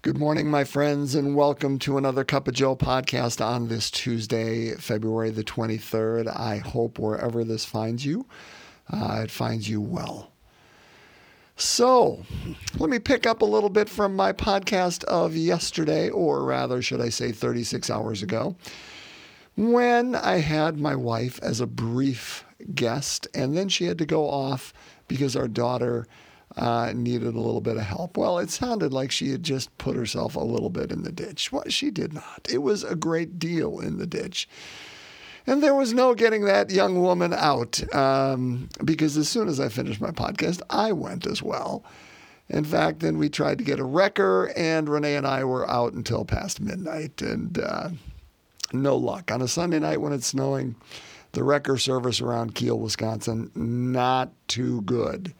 Good morning, my friends, and welcome to another Cup of Joe podcast on this Tuesday, February the 23rd. I hope wherever this finds you, uh, it finds you well. So, let me pick up a little bit from my podcast of yesterday, or rather, should I say, 36 hours ago, when I had my wife as a brief guest, and then she had to go off because our daughter uh, needed a little bit of help. Well, it sounded like she had just put herself a little bit in the ditch. Well, she did not. It was a great deal in the ditch. And there was no getting that young woman out um, because as soon as I finished my podcast, I went as well. In fact, then we tried to get a wrecker, and Renee and I were out until past midnight, and uh, no luck. On a Sunday night when it's snowing, the wrecker service around Kiel, Wisconsin, not too good.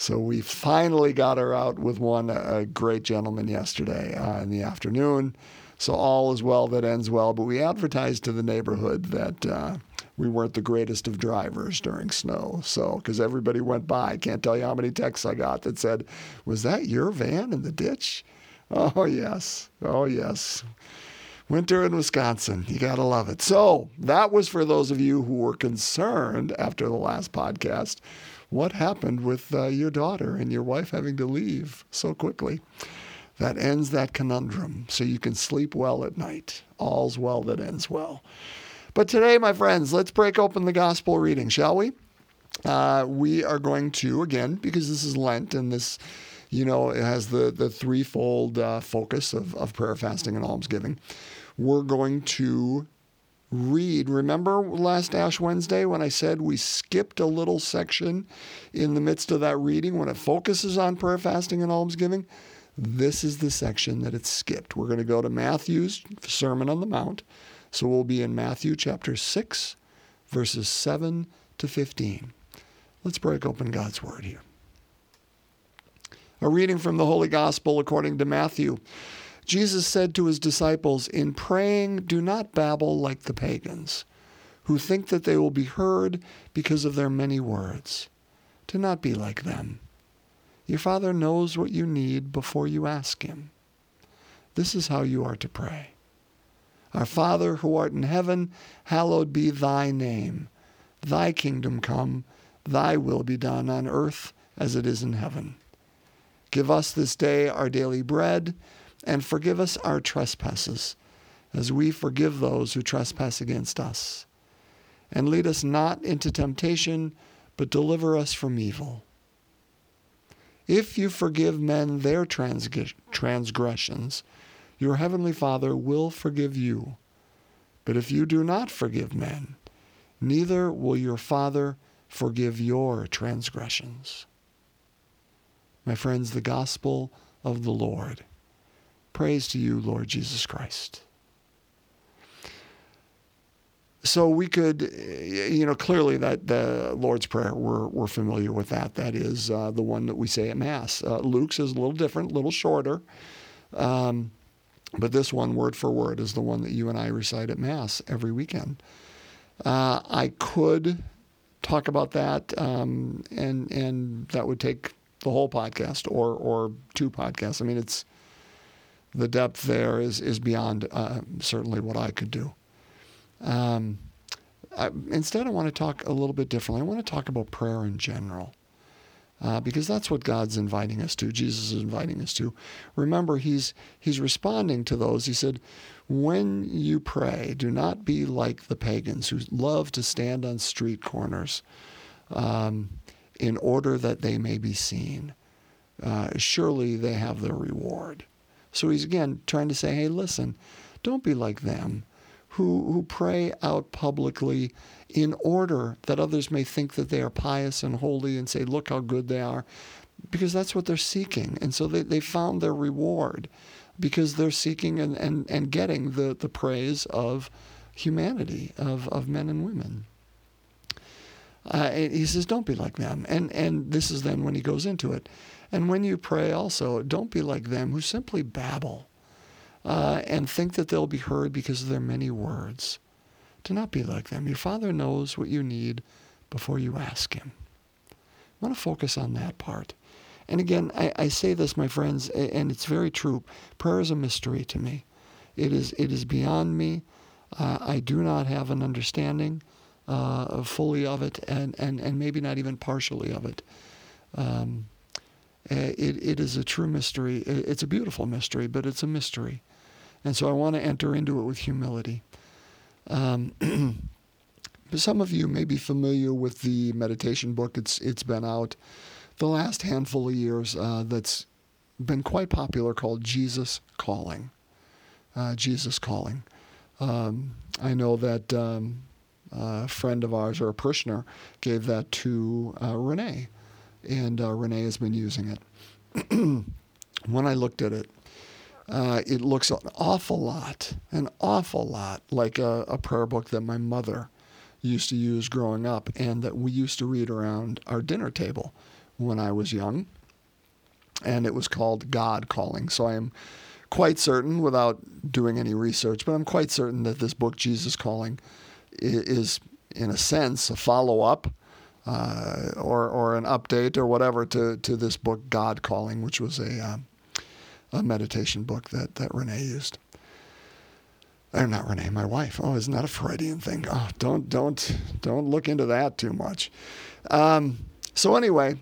So we finally got her out with one, a great gentleman yesterday uh, in the afternoon. So all is well that ends well. But we advertised to the neighborhood that uh, we weren't the greatest of drivers during snow. So, because everybody went by, I can't tell you how many texts I got that said, Was that your van in the ditch? Oh, yes. Oh, yes. Winter in Wisconsin. You got to love it. So, that was for those of you who were concerned after the last podcast what happened with uh, your daughter and your wife having to leave so quickly. That ends that conundrum so you can sleep well at night. All's well that ends well. But today, my friends, let's break open the gospel reading, shall we? Uh, we are going to, again, because this is Lent and this, you know, it has the, the threefold uh, focus of, of prayer, fasting, and almsgiving. We're going to read. Remember last Ash Wednesday when I said we skipped a little section in the midst of that reading when it focuses on prayer, fasting, and almsgiving? This is the section that it's skipped. We're going to go to Matthew's Sermon on the Mount. So we'll be in Matthew chapter 6, verses 7 to 15. Let's break open God's Word here. A reading from the Holy Gospel according to Matthew. Jesus said to his disciples, In praying, do not babble like the pagans, who think that they will be heard because of their many words. Do not be like them. Your Father knows what you need before you ask Him. This is how you are to pray. Our Father who art in heaven, hallowed be thy name. Thy kingdom come, thy will be done on earth as it is in heaven. Give us this day our daily bread and forgive us our trespasses, as we forgive those who trespass against us. And lead us not into temptation, but deliver us from evil. If you forgive men their transgressions, your heavenly Father will forgive you. But if you do not forgive men, neither will your Father forgive your transgressions. My friends, the gospel of the Lord. Praise to you, Lord Jesus Christ. So we could, you know, clearly that the Lord's Prayer, we're, we're familiar with that. That is uh, the one that we say at Mass. Uh, Luke's is a little different, a little shorter. Um, but this one, word for word, is the one that you and I recite at Mass every weekend. Uh, I could talk about that, um, and and that would take the whole podcast or or two podcasts. I mean, it's the depth there is is beyond uh, certainly what I could do. Um, I, instead, I want to talk a little bit differently. I want to talk about prayer in general. Uh, because that's what God's inviting us to. Jesus is inviting us to. Remember, he's he's responding to those. He said, "When you pray, do not be like the pagans who love to stand on street corners, um, in order that they may be seen. Uh, surely they have their reward." So he's again trying to say, hey, listen, don't be like them who, who pray out publicly in order that others may think that they are pious and holy and say, look how good they are, because that's what they're seeking. And so they, they found their reward because they're seeking and, and, and getting the, the praise of humanity, of, of men and women. Uh, he says, don't be like them. And, and this is then when he goes into it. And when you pray also, don't be like them who simply babble uh, and think that they'll be heard because of their many words. Do not be like them. Your Father knows what you need before you ask Him. I want to focus on that part. And again, I, I say this, my friends, and it's very true. Prayer is a mystery to me. It is, it is beyond me. Uh, I do not have an understanding uh, fully of it, and, and, and maybe not even partially of it. Um, eh, it, it is a true mystery. It's a beautiful mystery, but it's a mystery. And so I want to enter into it with humility. Um, some of you may be familiar with the meditation book. It's it's been out the last handful of years. Uh, that's been quite popular, called Jesus Calling. Uh, Jesus Calling. Um, I know that um, a friend of ours or a parishioner gave that to uh, Renee, and uh, Renee has been using it. when I looked at it, uh, it looks an awful lot, an awful lot like a, a, prayer book that my mother used to use growing up and that we used to read around our dinner table when I was young. And it was called God Calling. So I am quite certain, without doing any research, but I'm quite certain that this book, Jesus Calling, is, in a sense, a follow up uh, or, or an update or whatever to, to this book, God Calling, which was a, um, a meditation book that, that Renee used. Or not Renee, my wife. Oh, isn't that a Freudian thing? Oh, don't don't don't look into that too much. Um, so anyway,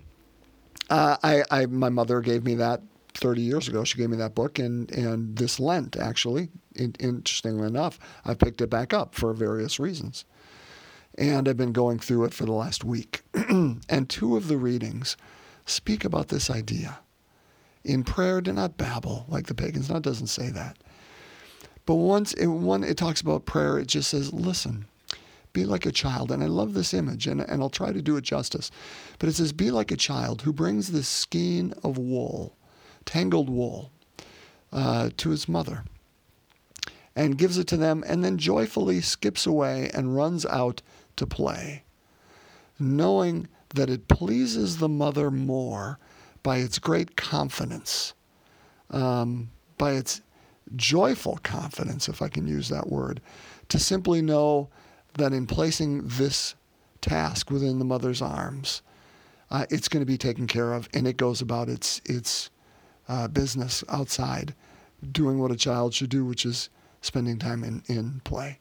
uh, I, I my mother gave me that 30 years ago. She gave me that book, and and this Lent actually, in, interestingly enough, I picked it back up for various reasons, and I've been going through it for the last week. and two of the readings speak about this idea. In prayer, do not babble like the pagans. Now, it doesn't say that. But once it, one, it talks about prayer, it just says, listen, be like a child. And I love this image, and, and I'll try to do it justice. But it says, be like a child who brings this skein of wool, tangled wool, uh, to his mother and gives it to them, and then joyfully skips away and runs out to play, knowing that it pleases the mother more by its great confidence, um, by its joyful confidence, if I can use that word, to simply know that in placing this task within the mother's arms, uh, it's going to be taken care of, and it goes about its its uh, business outside, doing what a child should do, which is spending time in, in play.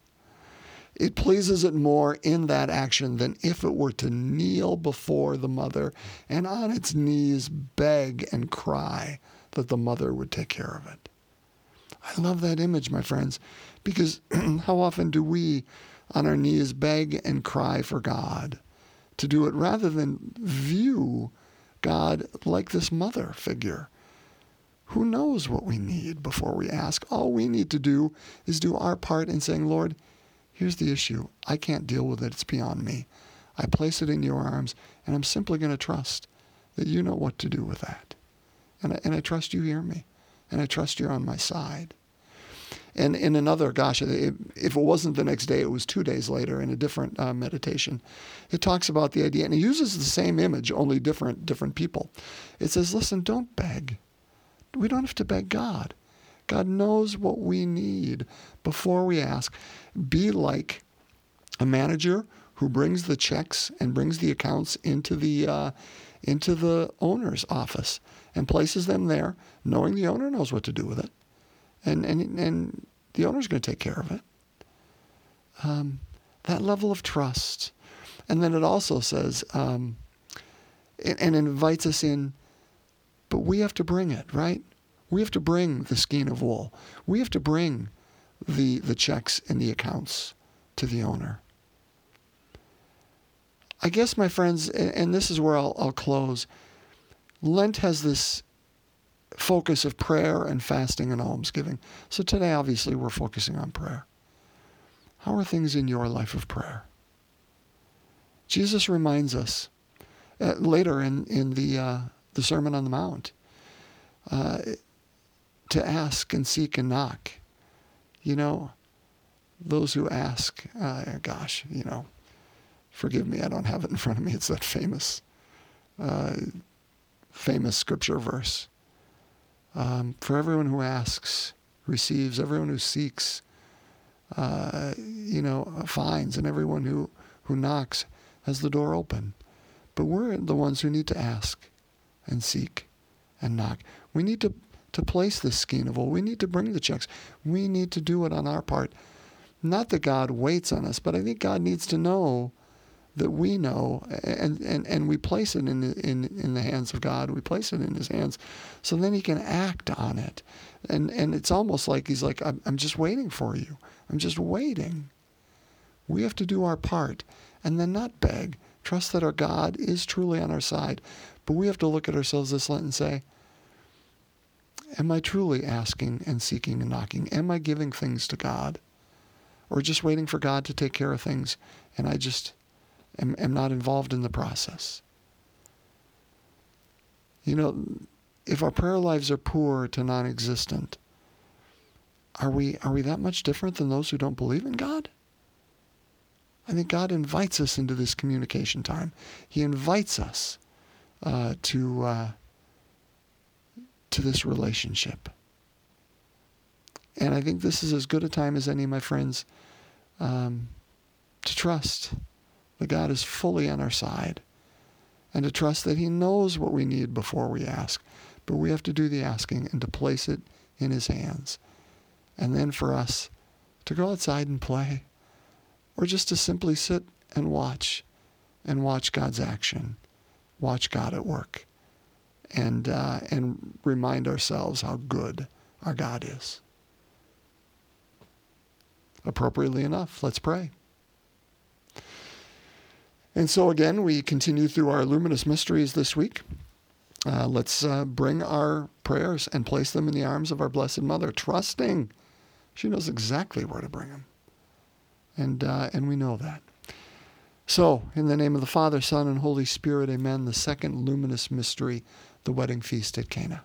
It pleases it more in that action than if it were to kneel before the mother and on its knees beg and cry that the mother would take care of it. I love that image, my friends, because how often do we on our knees beg and cry for God to do it rather than view God like this mother figure? Who knows what we need before we ask? All we need to do is do our part in saying, Lord, here's the issue. I can't deal with it. It's beyond me. I place it in your arms, and I'm simply going to trust that you know what to do with that. And I, and I trust you hear me, and I trust you're on my side. And in another, gosh, if it wasn't the next day, it was two days later in a different uh, meditation. It talks about the idea, and it uses the same image, only different different people. It says, "Listen, don't beg. We don't have to beg God. God knows what we need before we ask. Be like a manager who brings the checks and brings the accounts into the uh, into the owner's office and places them there, knowing the owner knows what to do with it and and and the owner's going to take care of it. Um, that level of trust, and then it also says, um, and, and invites us in, but we have to bring it, right? We have to bring the skein of wool. We have to bring the the checks and the accounts to the owner. I guess, my friends, and, this is where I'll, I'll close. Lent has this focus of prayer and fasting and almsgiving. So today, obviously, we're focusing on prayer. How are things in your life of prayer? Jesus reminds us uh, later in, in the, uh, the Sermon on the Mount uh, to ask and seek and knock. You know, those who ask, uh, gosh, you know, forgive me, I don't have it in front of me. It's that famous, uh, famous scripture verse. Um, for everyone who asks, receives, everyone who seeks, uh, you know, finds, and everyone who, who knocks has the door open. But we're the ones who need to ask and seek and knock. We need to, to place this wool. We need to bring the checks. We need to do it on our part. Not that God waits on us, but I think God needs to know that we know and, and, and we place it in, in, in the hands of God. We place it in his hands so then he can act on it. And, and it's almost like he's like, I'm, I'm just waiting for you. I'm just waiting. We have to do our part and then not beg. Trust that our God is truly on our side. But we have to look at ourselves this Lent and say, Am I truly asking and seeking and knocking? Am I giving things to God? Or just waiting for God to take care of things and I just am, am not involved in the process? You know, if our prayer lives are poor to non existent, are we, are we that much different than those who don't believe in God? I think God invites us into this communication time. He invites us uh, to uh, to this relationship, and I think this is as good a time as any, my friends, um, to trust that God is fully on our side, and to trust that He knows what we need before we ask, but we have to do the asking and to place it in His hands, and then for us to go outside and play or just to simply sit and watch and watch God's action, watch God at work, and, uh, and remind ourselves how good our God is. Appropriately enough, let's pray. And so, again, we continue through our luminous mysteries this week. Uh, let's uh, bring our prayers and place them in the arms of our Blessed Mother, trusting she knows exactly where to bring them and uh, and we know that. So, in the name of the Father, Son, and Holy Spirit, Amen. The second luminous mystery, the wedding feast at Cana.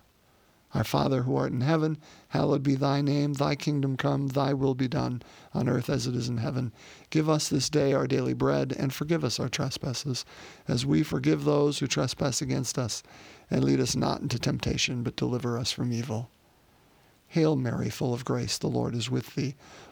Our Father who art in heaven, hallowed be thy name. Thy kingdom come, thy will be done, on earth as it is in heaven. Give us this day our daily bread, and forgive us our trespasses, as we forgive those who trespass against us. And lead us not into temptation, but deliver us from evil. Hail Mary, full of grace, the Lord is with thee.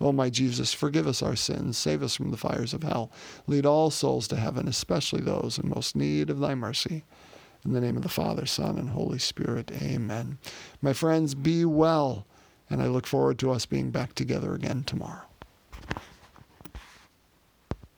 O my Jesus, forgive us our sins, save us from the fires of hell. Lead all souls to heaven, especially those in most need of thy mercy. In the name of the Father, Son, and Holy Spirit, amen. My friends, be well, and I look forward to us being back together again tomorrow.